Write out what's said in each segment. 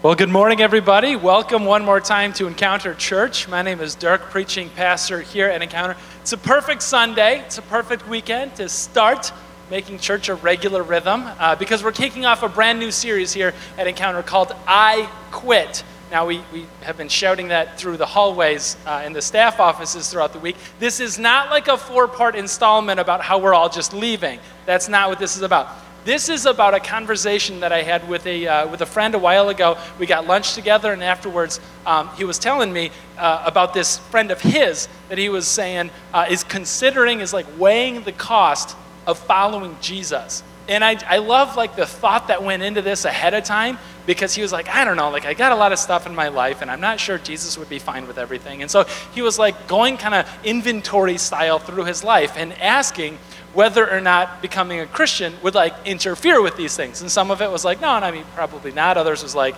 Well, good morning, everybody. Welcome one more time to Encounter Church. My name is Dirk, preaching pastor here at Encounter. It's a perfect Sunday, it's a perfect weekend to start making church a regular rhythm uh, because we're kicking off a brand new series here at Encounter called I Quit. Now, we, we have been shouting that through the hallways uh, in the staff offices throughout the week. This is not like a four part installment about how we're all just leaving. That's not what this is about. This is about a conversation that I had with a, uh, with a friend a while ago. We got lunch together, and afterwards, um, he was telling me uh, about this friend of his that he was saying uh, is considering, is like weighing the cost of following Jesus. And I, I love like the thought that went into this ahead of time because he was like, I don't know, like I got a lot of stuff in my life and I'm not sure Jesus would be fine with everything. And so he was like going kind of inventory style through his life and asking, whether or not becoming a Christian would like interfere with these things. And some of it was like, no, and I mean, probably not. Others was like,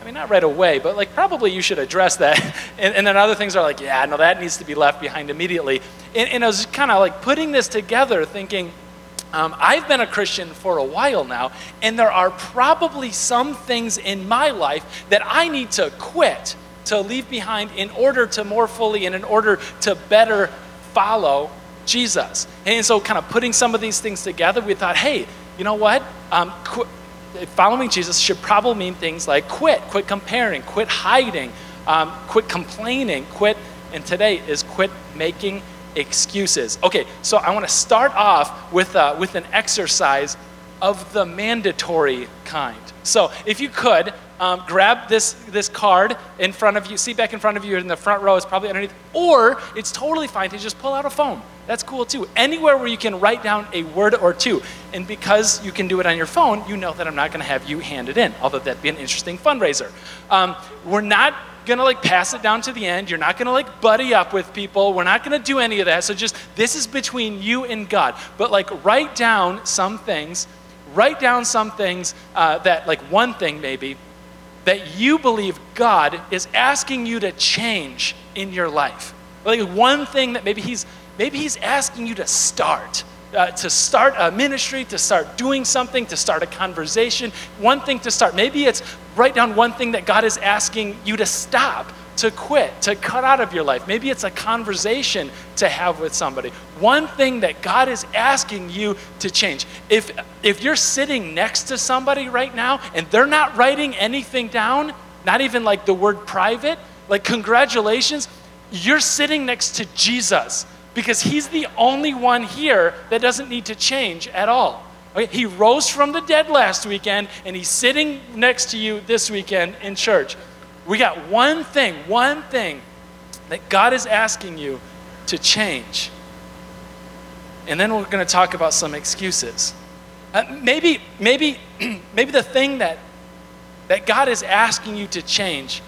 I mean, not right away, but like probably you should address that. and, and, then other things are like, yeah, no, that needs to be left behind immediately. And, and I was kind of like putting this together, thinking, um, I've been a Christian for a while now, and there are probably some things in my life that I need to quit, to leave behind in order to more fully and in order to better follow Jesus. And so, kind of putting some of these things together, we thought, hey, you know what? Um, qu- following Jesus should probably mean things like quit, quit comparing, quit hiding, um, quit complaining, quit, and today is quit making excuses. Okay, so I want to start off with, uh, with an exercise of the mandatory kind. So, if you could, um, grab this, this card in front of you, see back in front of you in the front row, it's probably underneath, or it's totally fine to just pull out a phone. That's cool too. Anywhere where you can write down a word or two. And because you can do it on your phone, you know that I'm not going to have you hand it in, although that'd be an interesting fundraiser. Um, we're not going to like pass it down to the end. You're not going to like buddy up with people. We're not going to do any of that. So just this is between you and God. But like write down some things, write down some things uh, that, like one thing maybe, that you believe God is asking you to change in your life. Like one thing that maybe He's Maybe He's asking you to start. Uh, to start a ministry, to start doing something, to start a conversation, one thing to start. Maybe it's write down one thing that God is asking you to stop, to quit, to cut out of your life. Maybe it's a conversation to have with somebody. One thing that God is asking you to change. If, if you're sitting next to somebody right now and they're not writing anything down, not even like the word private, like congratulations, you're sitting next to Jesus because he's the only one here that doesn't need to change at all. Okay? He rose from the dead last weekend, and he's sitting next to you this weekend in church. We got one thing, one thing that God is asking you to change. And then we're going to talk about some excuses. Uh, maybe, maybe, maybe the thing that, that God is asking you to change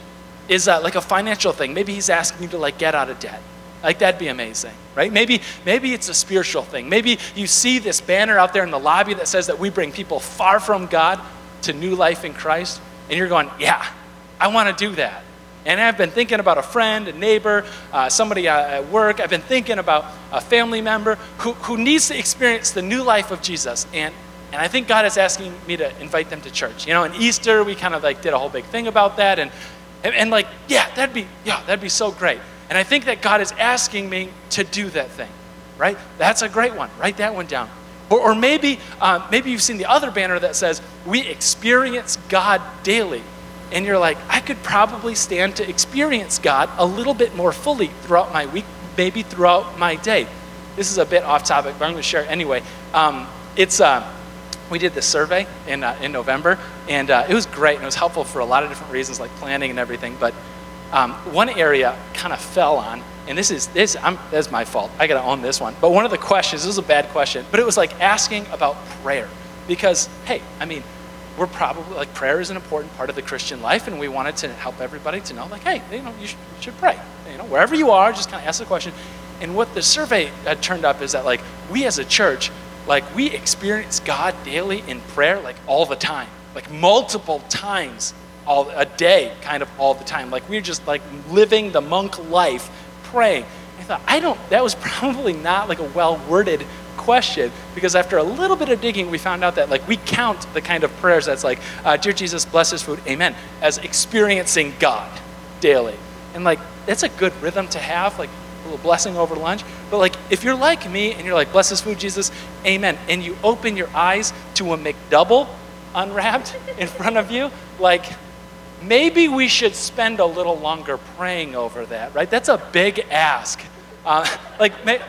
is uh, like a financial thing. Maybe He's asking you to like get out of debt. Like that'd be amazing, right? Maybe, maybe it's a spiritual thing. Maybe you see this banner out there in the lobby that says that we bring people far from God to new life in Christ, and you're going, yeah, I want to do that. And I've been thinking about a friend, a neighbor, uh, somebody uh, at work. I've been thinking about a family member who, who needs to experience the new life of Jesus. And, and I think God is asking me to invite them to church. You know, in Easter, we kind of like did a whole big thing about that. And, and, and like, yeah, that'd be, yeah, that'd be so great. And I think that God is asking me to do that thing, right? That's a great one. Write that one down. Or, or maybe, uh, maybe you've seen the other banner that says, We experience God daily. And you're like, I could probably stand to experience God a little bit more fully throughout my week, maybe throughout my day. This is a bit off topic, but I'm going to share it anyway. Um, it's, uh, we did this survey in, uh, in November, and uh, it was great, and it was helpful for a lot of different reasons, like planning and everything. But um, one area kind of fell on, and this is this I'm, that's my fault. I got to own this one. But one of the questions, this was a bad question, but it was like asking about prayer, because hey, I mean, we're probably like prayer is an important part of the Christian life, and we wanted to help everybody to know, like, hey, you know, you should, you should pray. You know, wherever you are, just kind of ask the question. And what the survey had turned up is that like we as a church, like we experience God daily in prayer, like all the time, like multiple times all a day, kind of all the time. Like we are just like living the monk life, praying. I thought, I don't. That was probably not like a well worded question because after a little bit of digging, we found out that like we count the kind of prayers that's like, uh, "Dear Jesus, bless this food, Amen," as experiencing God daily, and like that's a good rhythm to have, like a little blessing over lunch. But like if you're like me and you're like, "Bless this food, Jesus, Amen," and you open your eyes to a McDouble unwrapped in front of you, like maybe we should spend a little longer praying over that, right? That's a big ask. Uh, like, may,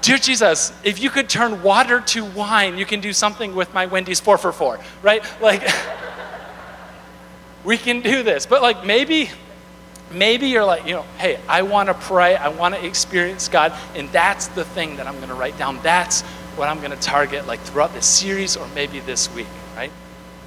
dear Jesus, if you could turn water to wine, you can do something with my Wendy's four for four, right? Like, we can do this. But like, maybe, maybe you're like, you know, hey, I want to pray, I want to experience God, and that's the thing that I'm going to write down. That's what I'm going to target, like throughout this series or maybe this week, right?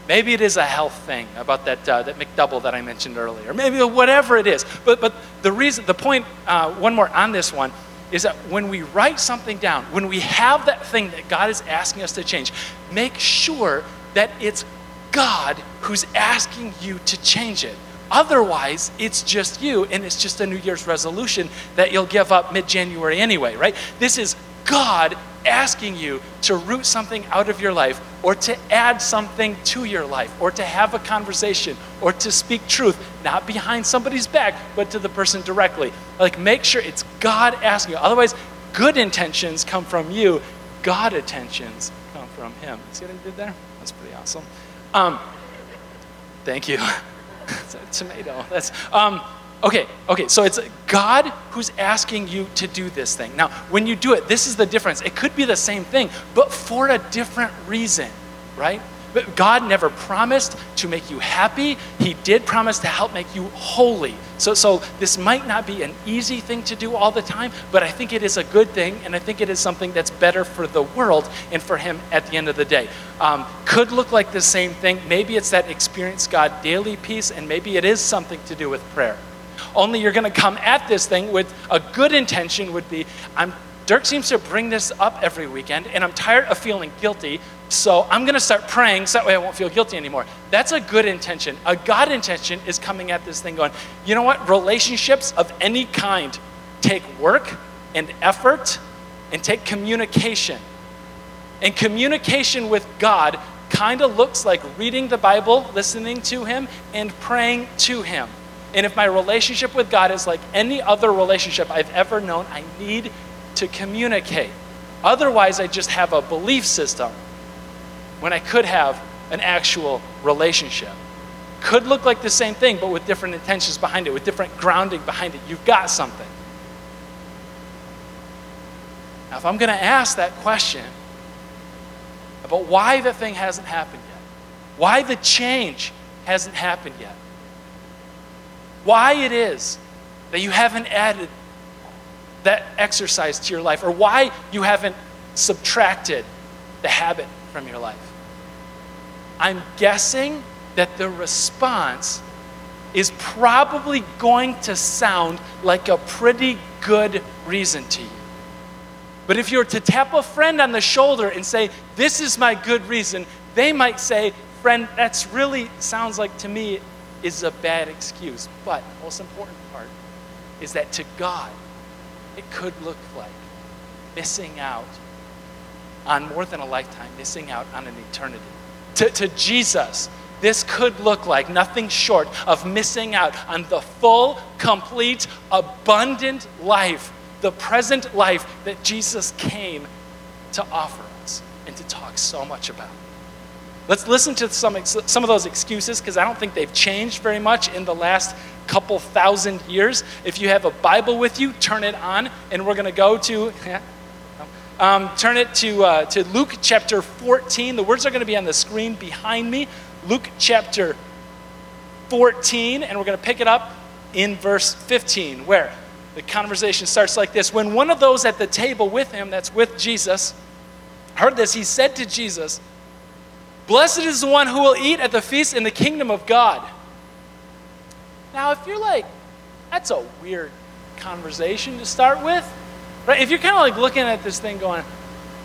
Maybe it is a health thing about that, uh, that McDouble that I mentioned earlier. Maybe whatever it is. But, but the reason, the point, uh, one more on this one, is that when we write something down, when we have that thing that God is asking us to change, make sure that it's God who's asking you to change it. Otherwise, it's just you, and it's just a New Year's resolution that you'll give up mid January anyway, right? This is God asking you to root something out of your life or to add something to your life or to have a conversation or to speak truth, not behind somebody's back, but to the person directly. Like, make sure it's God asking you. Otherwise, good intentions come from you, God intentions come from Him. See what I did there? That's pretty awesome. Um, thank you. tomato. That's. Um, Okay, okay, so it's God who's asking you to do this thing. Now, when you do it, this is the difference. It could be the same thing, but for a different reason, right? But God never promised to make you happy. He did promise to help make you holy. So, so this might not be an easy thing to do all the time, but I think it is a good thing, and I think it is something that's better for the world and for Him at the end of the day. Um, could look like the same thing. Maybe it's that experience God daily piece, and maybe it is something to do with prayer. Only you're going to come at this thing with a good intention would be I'm Dirk seems to bring this up every weekend, and I'm tired of feeling guilty, so I'm going to start praying so that way I won't feel guilty anymore. That's a good intention. A God intention is coming at this thing going, you know what? Relationships of any kind take work and effort and take communication. And communication with God kind of looks like reading the Bible, listening to Him, and praying to Him. And if my relationship with God is like any other relationship I've ever known, I need to communicate. Otherwise, I just have a belief system when I could have an actual relationship. Could look like the same thing, but with different intentions behind it, with different grounding behind it. You've got something. Now, if I'm going to ask that question about why the thing hasn't happened yet, why the change hasn't happened yet, why it is that you haven't added that exercise to your life or why you haven't subtracted the habit from your life. I'm guessing that the response is probably going to sound like a pretty good reason to you. But if you were to tap a friend on the shoulder and say, This is my good reason, they might say, Friend, that's really sounds like to me is a bad excuse. But the most important part is that to God, it could look like missing out on more than a lifetime, missing out on an eternity. To, to Jesus, this could look like nothing short of missing out on the full, complete, abundant life, the present life that Jesus came to offer us and to talk so much about. Let's listen to some, some of those excuses because I don't think they've changed very much in the last couple thousand years. If you have a Bible with you, turn it on, and we're going to go to. um, turn it to, uh, to Luke chapter 14. The words are going to be on the screen behind me. Luke chapter 14, and we're going to pick it up in verse 15, where the conversation starts like this When one of those at the table with him, that's with Jesus, heard this, he said to Jesus, Blessed is the one who will eat at the feast in the kingdom of God. Now, if you're like, that's a weird conversation to start with, right? If you're kind of like looking at this thing going,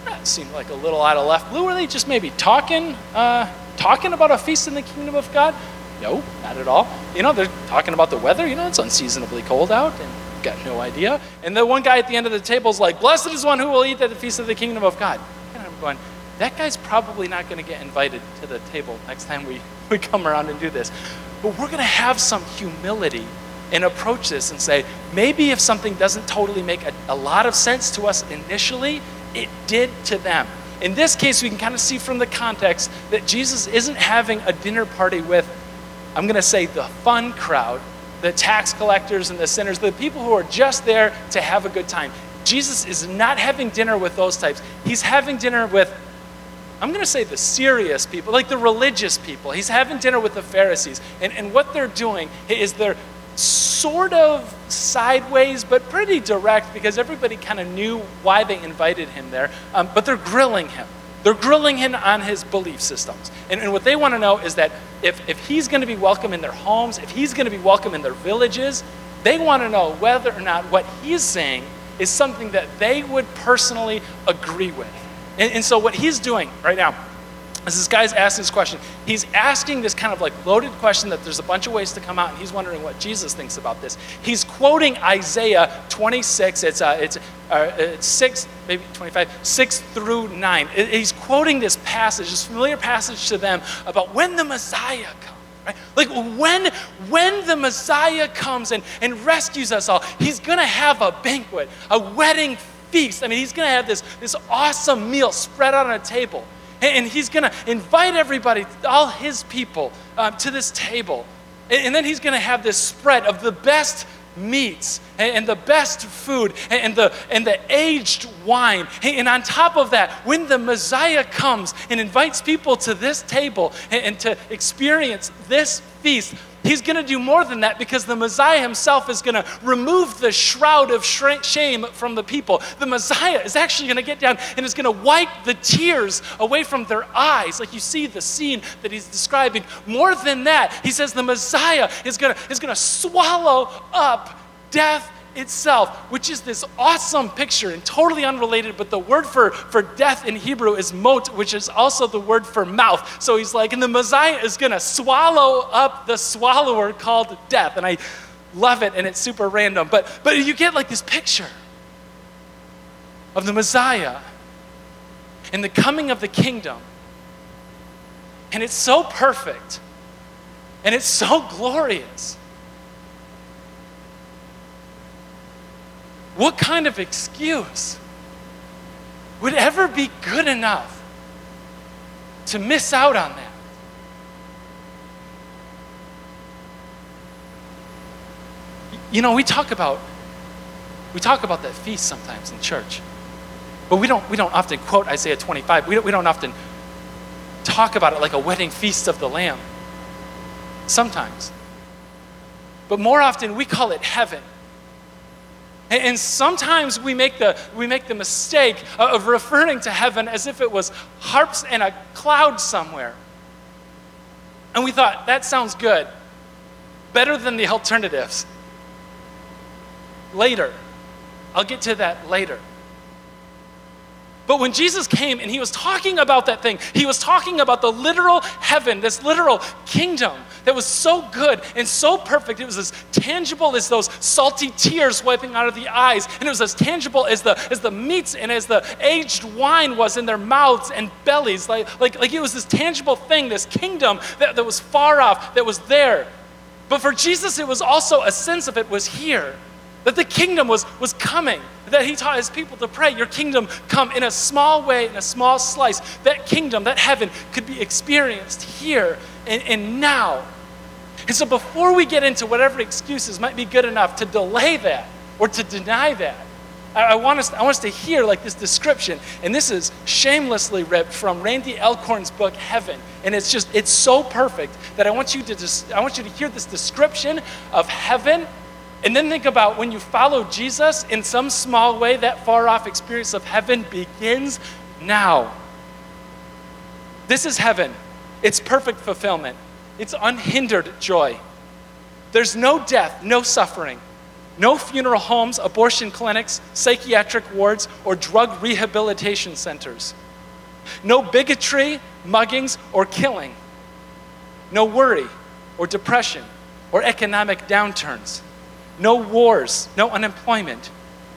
that seemed like a little out of left blue. Were they just maybe talking, uh, talking about a feast in the kingdom of God? No, not at all. You know, they're talking about the weather. You know, it's unseasonably cold out, and got no idea. And the one guy at the end of the table is like, Blessed is one who will eat at the feast of the kingdom of God. And I'm going, that guy's probably not going to get invited to the table next time we, we come around and do this. But we're going to have some humility and approach this and say, maybe if something doesn't totally make a, a lot of sense to us initially, it did to them. In this case, we can kind of see from the context that Jesus isn't having a dinner party with, I'm going to say, the fun crowd, the tax collectors and the sinners, the people who are just there to have a good time. Jesus is not having dinner with those types. He's having dinner with, I'm going to say, the serious people, like the religious people. He's having dinner with the Pharisees. And, and what they're doing is they're sort of sideways, but pretty direct because everybody kind of knew why they invited him there. Um, but they're grilling him. They're grilling him on his belief systems. And, and what they want to know is that if, if he's going to be welcome in their homes, if he's going to be welcome in their villages, they want to know whether or not what he's saying is something that they would personally agree with. And, and so, what he's doing right now, is this guy's asking this question, he's asking this kind of like loaded question that there's a bunch of ways to come out, and he's wondering what Jesus thinks about this. He's quoting Isaiah 26, it's, uh, it's, uh, it's 6, maybe 25, 6 through 9. He's quoting this passage, this familiar passage to them about when the Messiah comes. Right? Like when, when the Messiah comes and, and rescues us all, he's to have a banquet, a wedding feast. I mean, he's going to have this, this awesome meal spread out on a table. And he's going to invite everybody, all his people, uh, to this table. And then he's going to have this spread of the best meats and, the best food and the, and the aged wine. And on top of that, when the Messiah comes and invites people to this table and to experience this feast, He's going to do more than that because the Messiah himself is going to remove the shroud of shame from the people. The Messiah is actually going to get down and is going to wipe the tears away from their eyes. Like you see the scene that he's describing. More than that, he says the Messiah is going to, is going to swallow up death itself, which is this awesome picture and totally unrelated, but the word for, for death in Hebrew is mot, which is also the word for mouth. So he's like, and the Messiah is going to swallow up the swallower called death. And I love it, and it's super random. But, but you get like this picture of the Messiah and the coming of the kingdom. And it's so perfect, and it's so glorious. What kind of excuse would ever be good enough to miss out on that? You know, we talk about we talk about that feast sometimes in church, but we don't we don't often quote Isaiah 25. We don't, we don't often talk about it like a wedding feast of the Lamb. Sometimes, but more often we call it heaven and sometimes we make the, we make the mistake of referring to heaven as if it was harps and a cloud somewhere. And we thought, that sounds good. Better than the alternatives. Later. I'll get to that later. But when Jesus came and he was talking about that thing, he was talking about the literal heaven, this literal kingdom that was so good and so perfect. It was as tangible as those salty tears wiping out of the eyes, and it was as tangible as the as the meats and as the aged wine was in their mouths and bellies. Like, like, like it was this tangible thing, this kingdom that, that was far off, that was there. But for Jesus, it was also a sense of it was here that the kingdom was, was coming, that he taught his people to pray, Your kingdom come in a small way, in a small slice. That kingdom, that heaven, could be experienced here and, and now. And so before we get into whatever excuses might be good enough to delay that or to deny that, I, want us, I want us to hear like this description. And this is shamelessly ripped from Randy Alcorn's book, Heaven. And it's just, it's so perfect that I want you to just, I want you to hear this description of heaven and then think about when you follow Jesus in some small way, that far off experience of heaven begins now. This is heaven. It's perfect fulfillment, it's unhindered joy. There's no death, no suffering, no funeral homes, abortion clinics, psychiatric wards, or drug rehabilitation centers. No bigotry, muggings, or killing. No worry or depression or economic downturns no wars, no unemployment,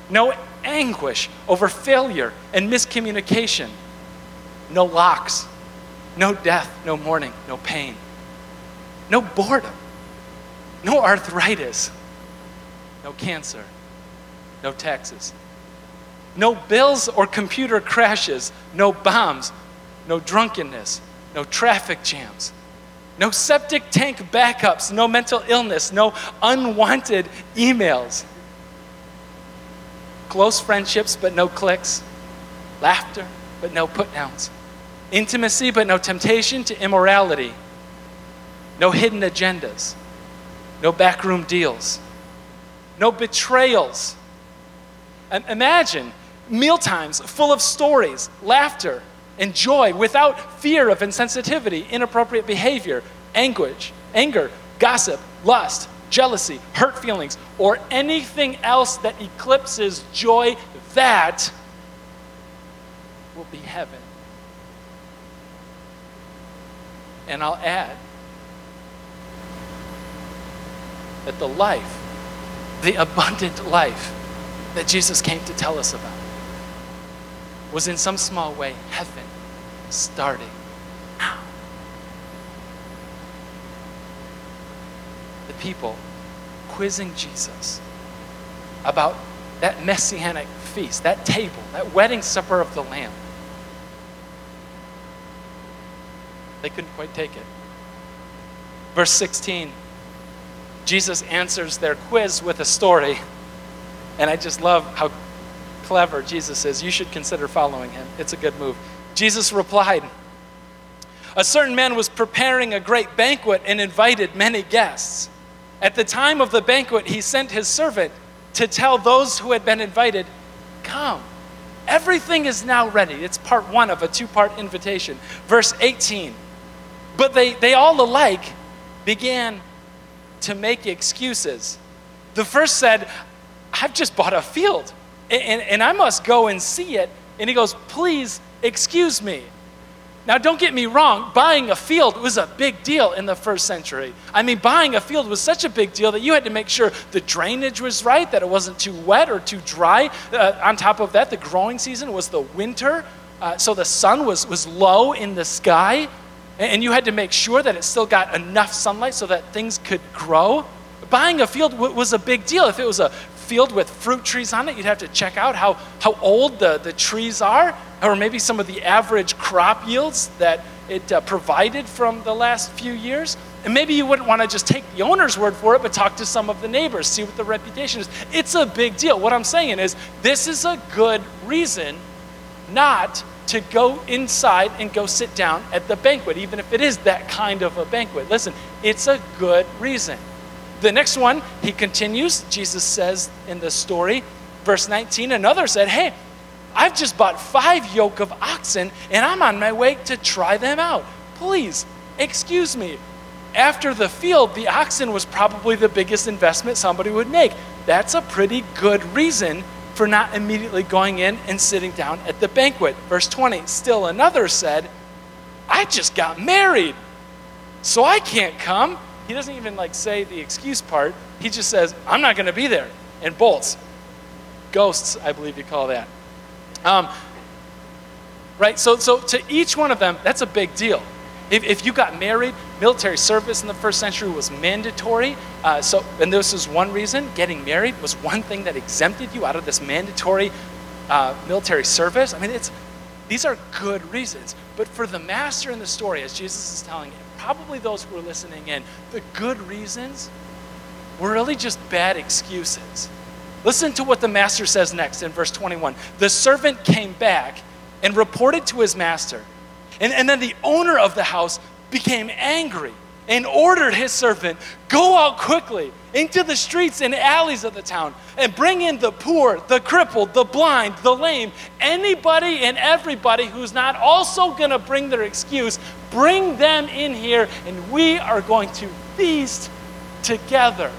no anguish over failure and miscommunication, no locks, no death, no mourning, no pain, no boredom, no arthritis, no cancer, no taxes, no bills or computer crashes, no bombs, no drunkenness, no traffic jams, no septic tank backups, no mental illness, no unwanted emails, close friendships but no cliques. laughter but no put downs, intimacy but no temptation to immorality, no hidden agendas, no backroom deals, no betrayals. Imagine mealtimes full of stories, laughter, and joy without fear of insensitivity, inappropriate behavior, anguish, anger, gossip, lust, jealousy, hurt feelings, or anything else that eclipses joy, that will be heaven. And I'll add that the life, the abundant life that Jesus came to tell us about, was in some small way heaven starting now. The people quizzing Jesus about that messianic feast, that table, that wedding supper of the Lamb. They couldn't quite take it. Verse 16, Jesus answers their quiz with a story. And I just love how clever Jesus is. You should consider following him. It's a good move. Jesus replied, A certain man was preparing a great banquet and invited many guests. At the time of the banquet, he sent his servant to tell those who had been invited, Come. Everything is now ready. It's part one of a two part invitation. Verse 18. But they, they all alike began to make excuses. The first said, I've just bought a field and, and I must go and see it. And he goes, Please excuse me. Now, don't get me wrong, buying a field was a big deal in the first century. I mean, buying a field was such a big deal that you had to make sure the drainage was right, that it wasn't too wet or too dry. Uh, on top of that, the growing season was the winter, uh, so the sun was, was low in the sky, and you had to make sure that it still got enough sunlight so that things could grow. Buying a field was a big deal. If it was a field with fruit trees on it, you'd have to check out how, how old the, the trees are, or maybe some of the average crop yields that it uh, provided from the last few years. And maybe you wouldn't want to just take the owner's word for it, but talk to some of the neighbors, see what the reputation is. It's a big deal. What I'm saying is, this is a good reason not to go inside and go sit down at the banquet, even if it is that kind of a banquet. Listen, it's a good reason. The next one, he continues. Jesus says in the story, verse 19, another said, Hey, I've just bought five yoke of oxen and I'm on my way to try them out. Please, excuse me. After the field, the oxen was probably the biggest investment somebody would make. That's a pretty good reason for not immediately going in and sitting down at the banquet. Verse 20, still another said, I just got married, so I can't come. He doesn't even like say the excuse part. He just says, I'm not going to be there, and bolts. Ghosts, I believe you call that. Um, right? So, so to each one of them, that's a big deal. If, if you got married, military service in the first century was mandatory. Uh, so, and this is one reason getting married was one thing that exempted you out of this mandatory uh, military service. I mean, it's these are good reasons. But for the master in the story, as Jesus is telling it, probably those who are listening in, the good reasons were really just bad excuses. Listen to what the master says next in verse 21. The servant came back and reported to his master. And, and then the owner of the house became angry and ordered his servant, Go out quickly into the streets and alleys of the town and bring in the poor, the crippled, the blind, the lame, anybody and everybody who's not also going to bring their excuse, bring them in here and we are going to feast together.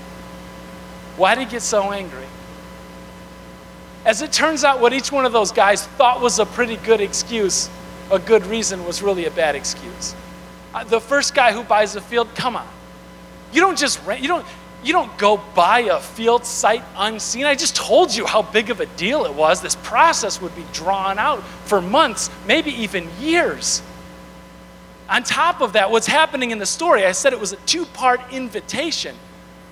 Why did he get so angry? As it turns out, what each one of those guys thought was a pretty good excuse, a good reason, was really a bad excuse. Uh, the first guy who buys a field, come on. You don't just rent, you don't, you don't go buy a field sight unseen. I just told you how big of a deal it was. This process would be drawn out for months, maybe even years. On top of that, what's happening in the story, I said it was a two part invitation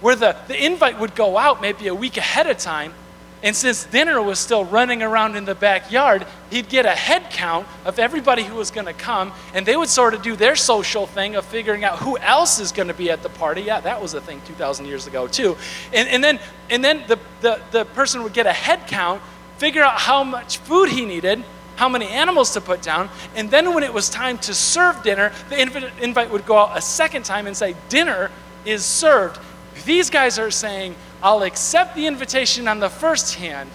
where the, the invite would go out maybe a week ahead of time. And since dinner was still running around in the backyard, he'd get a head count of everybody who was going to come, and they would sort of do their social thing of figuring out who else is going to be at the party. Yeah, that was a thing 2,000 years ago, too. And, and then, and then the, the, the person would get a head count, figure out how much food he needed, how many animals to put down, and then when it was time to serve dinner, the invite would go out a second time and say, Dinner is served. These guys are saying, I'll accept the invitation on the first hand,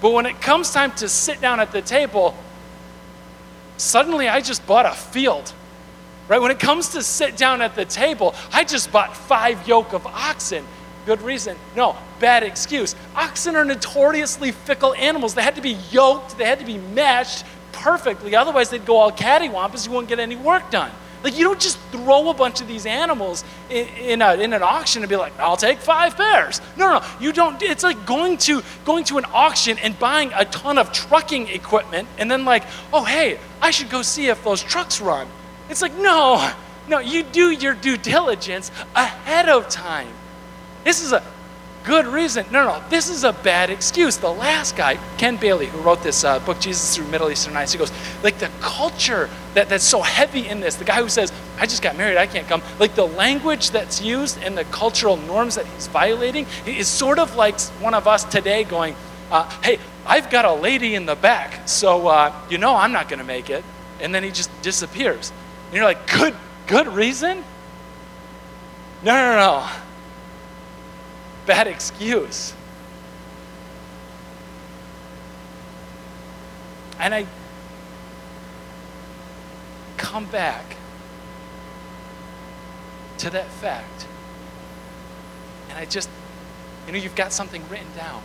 but when it comes time to sit down at the table, suddenly I just bought a field. Right? When it comes to sit down at the table, I just bought five yoke of oxen. Good reason. No, bad excuse. Oxen are notoriously fickle animals. They had to be yoked, they had to be matched perfectly. Otherwise, they'd go all cattywampus. You wouldn't get any work done. Like, you don't just throw a bunch of these animals in, in, a, in, an auction and be like, I'll take five pairs. No, no, no. You don't. It's like going to, going to an auction and buying a ton of trucking equipment and then, like, oh, hey, I should go see if those trucks run. It's like, no, no, you do your due diligence ahead of time. This is a good reason. No, no, this is a bad excuse. The last guy, Ken Bailey, who wrote this uh, book, Jesus Through Middle Eastern Eyes, he goes, like the culture that, that's so heavy in this, the guy who says, I just got married, I can't come, like the language that's used and the cultural norms that he's violating is sort of like one of us today going, uh, hey, I've got a lady in the back, so uh, you know I'm not going to make it. And then he just disappears. And you're like, good, good reason? No, no, no bad excuse. And I come back to that fact. And I just, you know, you've got something written down.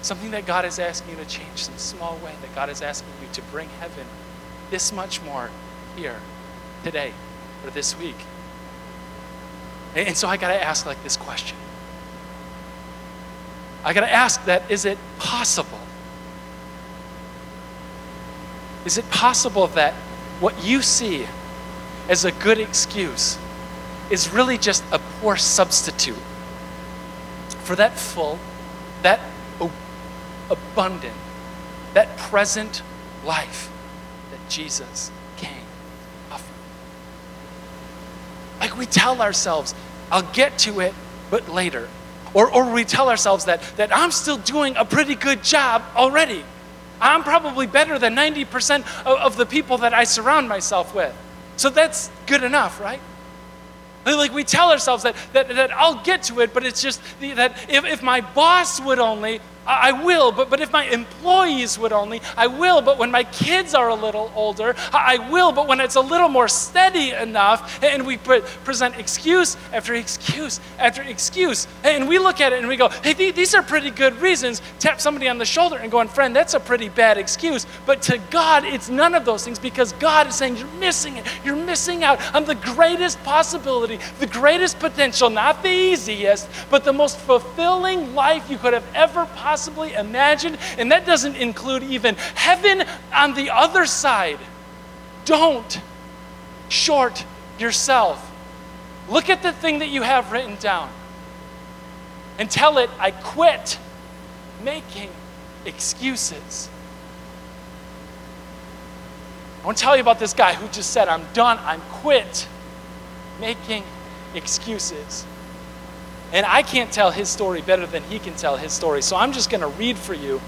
Something that God is asking you to change, some small way that God is asking you to bring heaven this much more here, today, or this week. And so I got to ask like this question I got to ask that is it possible? Is it possible that what you see as a good excuse is really just a poor substitute for that full, that abundant, that present life that Jesus came offer? Like we tell ourselves, I'll get to it, but later. Or, or we tell ourselves that, that I'm still doing a pretty good job already. I'm probably better than 90% of, of the people that I surround myself with. So that's good enough, right? Like we tell ourselves that, that, that I'll get to it, but it's just that if, if my boss would only, I will, but, but if my employees would only, I will, but when my kids are a little older, I will, but when it's a little more steady enough, and we put, present excuse after excuse after excuse, and we look at it and we go, hey, these are pretty good reasons, tap somebody on the shoulder and go, friend, that's a pretty bad excuse, but to God, it's none of those things because God is saying, you're missing it, you're missing out on the greatest possibility, the greatest potential, not the easiest, but the most fulfilling life you could have ever possibly possibly imagine. And that doesn't include even heaven on the other side. Don't short yourself. Look at the thing that you have written down and tell it, I quit making excuses. I want to tell you about this guy who just said, I'm done, I'm quit making excuses. And I can't tell his story better than he can tell his story. So I'm just going to read for you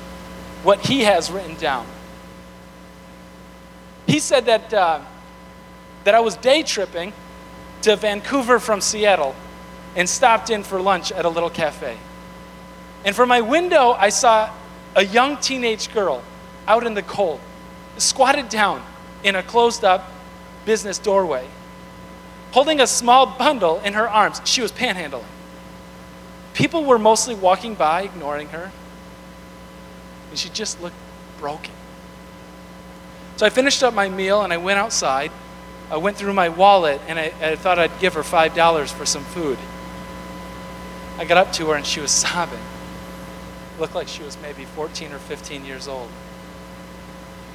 what he has written down. He said that, uh, that I was day tripping to Vancouver from Seattle and stopped in for lunch at a little cafe. And from my window, I saw a young teenage girl out in the cold, squatted down in a closed up business doorway, holding a small bundle in her arms. She was panhandling. People were mostly walking by, ignoring her, and she just looked broken. So I finished up my meal and I went outside. I went through my wallet and I, I thought I'd give her $5 for some food. I got up to her and she was sobbing. Looked like she was maybe 14 or 15 years old.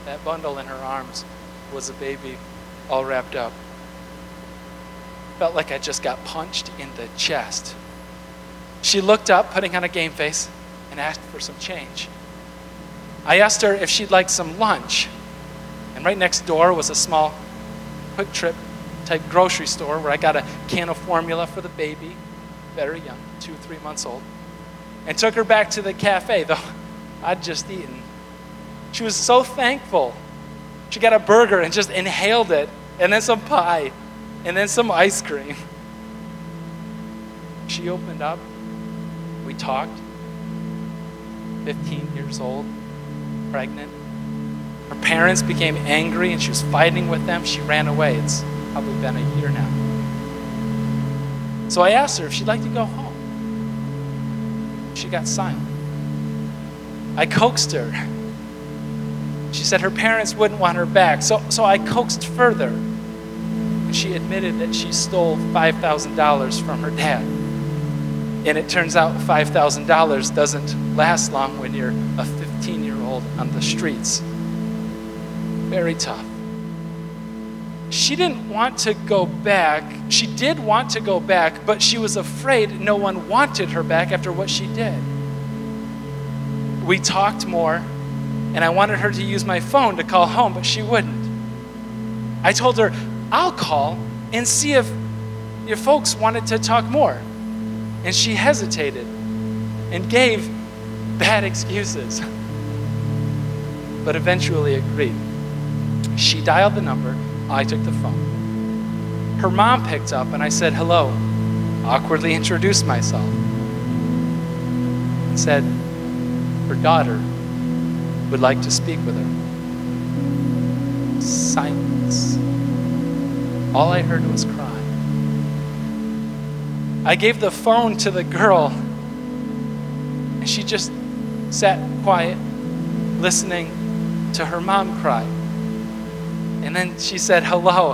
That bundle in her arms was a baby all wrapped up. Felt like I just got punched in the chest. She looked up, putting on a game face, and asked for some change. I asked her if she'd like some lunch. And right next door was a small quick trip type grocery store where I got a can of formula for the baby, very young, two, three months old, and took her back to the cafe, though I'd just eaten. She was so thankful. She got a burger and just inhaled it, and then some pie, and then some ice cream. She opened up. We talked. 15 years old, pregnant. Her parents became angry and she was fighting with them. She ran away. It's probably been a year now. So I asked her if she'd like to go home. She got silent. I coaxed her. She said her parents wouldn't want her back. So, so I coaxed further. And she admitted that she stole $5,000 from her dad. And it turns out $5,000 doesn't last long when you're a 15 year old on the streets. Very tough. She didn't want to go back. She did want to go back, but she was afraid no one wanted her back after what she did. We talked more, and I wanted her to use my phone to call home, but she wouldn't. I told her, I'll call and see if your folks wanted to talk more. And she hesitated and gave bad excuses, but eventually agreed. She dialed the number, I took the phone. Her mom picked up, and I said, Hello. Awkwardly introduced myself. And said, Her daughter would like to speak with her. Silence. All I heard was crying. I gave the phone to the girl, and she just sat quiet, listening to her mom cry. And then she said hello,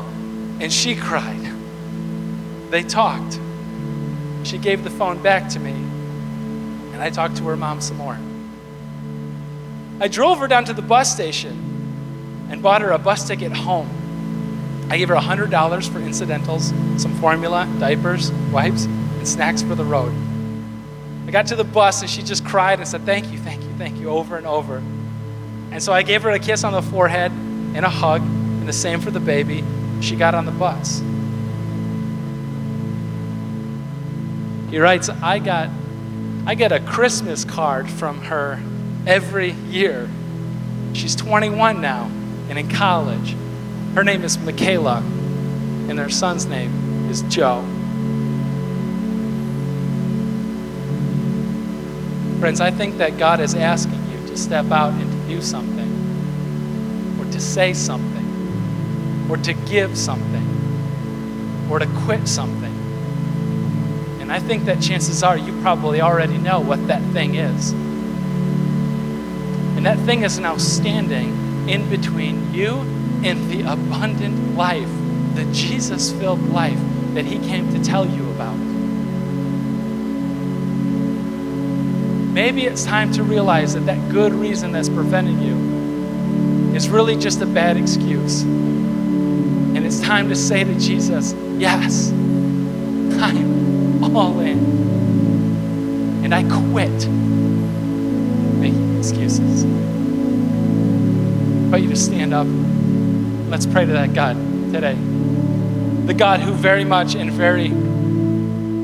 and she cried. They talked. She gave the phone back to me, and I talked to her mom some more. I drove her down to the bus station and bought her a bus ticket home. I gave her $100 for incidentals, some formula, diapers, wipes, and snacks for the road. I got to the bus and she just cried and said, Thank you, thank you, thank you, over and over. And so I gave her a kiss on the forehead and a hug, and the same for the baby. She got on the bus. He writes, I got I get a Christmas card from her every year. She's 21 now and in college. Her name is Michaela, and her son's name is Joe. Friends, I think that God is asking you to step out and to do something, or to say something, or to give something, or to quit something. And I think that chances are you probably already know what that thing is. And that thing is now standing in between you and the abundant life, the Jesus filled life that He came to tell you about. Maybe it's time to realize that that good reason that's preventing you is really just a bad excuse. And it's time to say to Jesus, Yes, I'm all in. And I quit making excuses. I invite you to stand up. Let's pray to that God today. The God who very much and very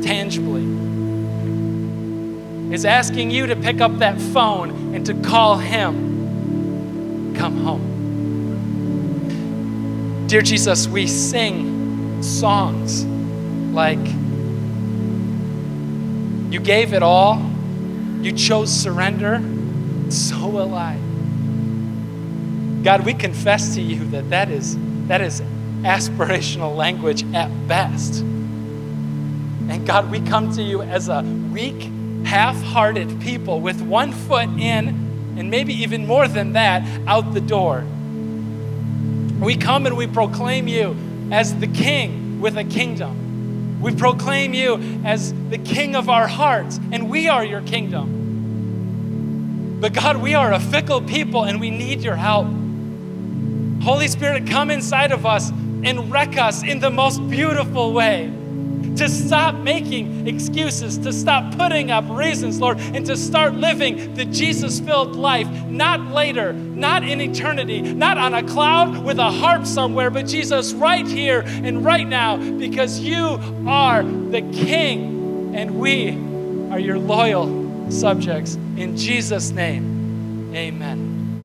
tangibly is asking you to pick up that phone and to call Him. Come home. Dear Jesus, we sing songs like, You gave it all, you chose surrender, so will I. God, we confess to you that that is, that is aspirational language at best. And God, we come to you as a weak, half hearted people with one foot in, and maybe even more than that, out the door. We come and we proclaim you as the king with a kingdom. We proclaim you as the king of our hearts, and we are your kingdom. But God, we are a fickle people and we need your help. Holy Spirit, come inside of us and wreck us in the most beautiful way to stop making excuses, to stop putting up reasons, Lord, and to start living the Jesus filled life, not later, not in eternity, not on a cloud with a harp somewhere, but Jesus right here and right now, because you are the King and we are your loyal subjects. In Jesus' name, amen.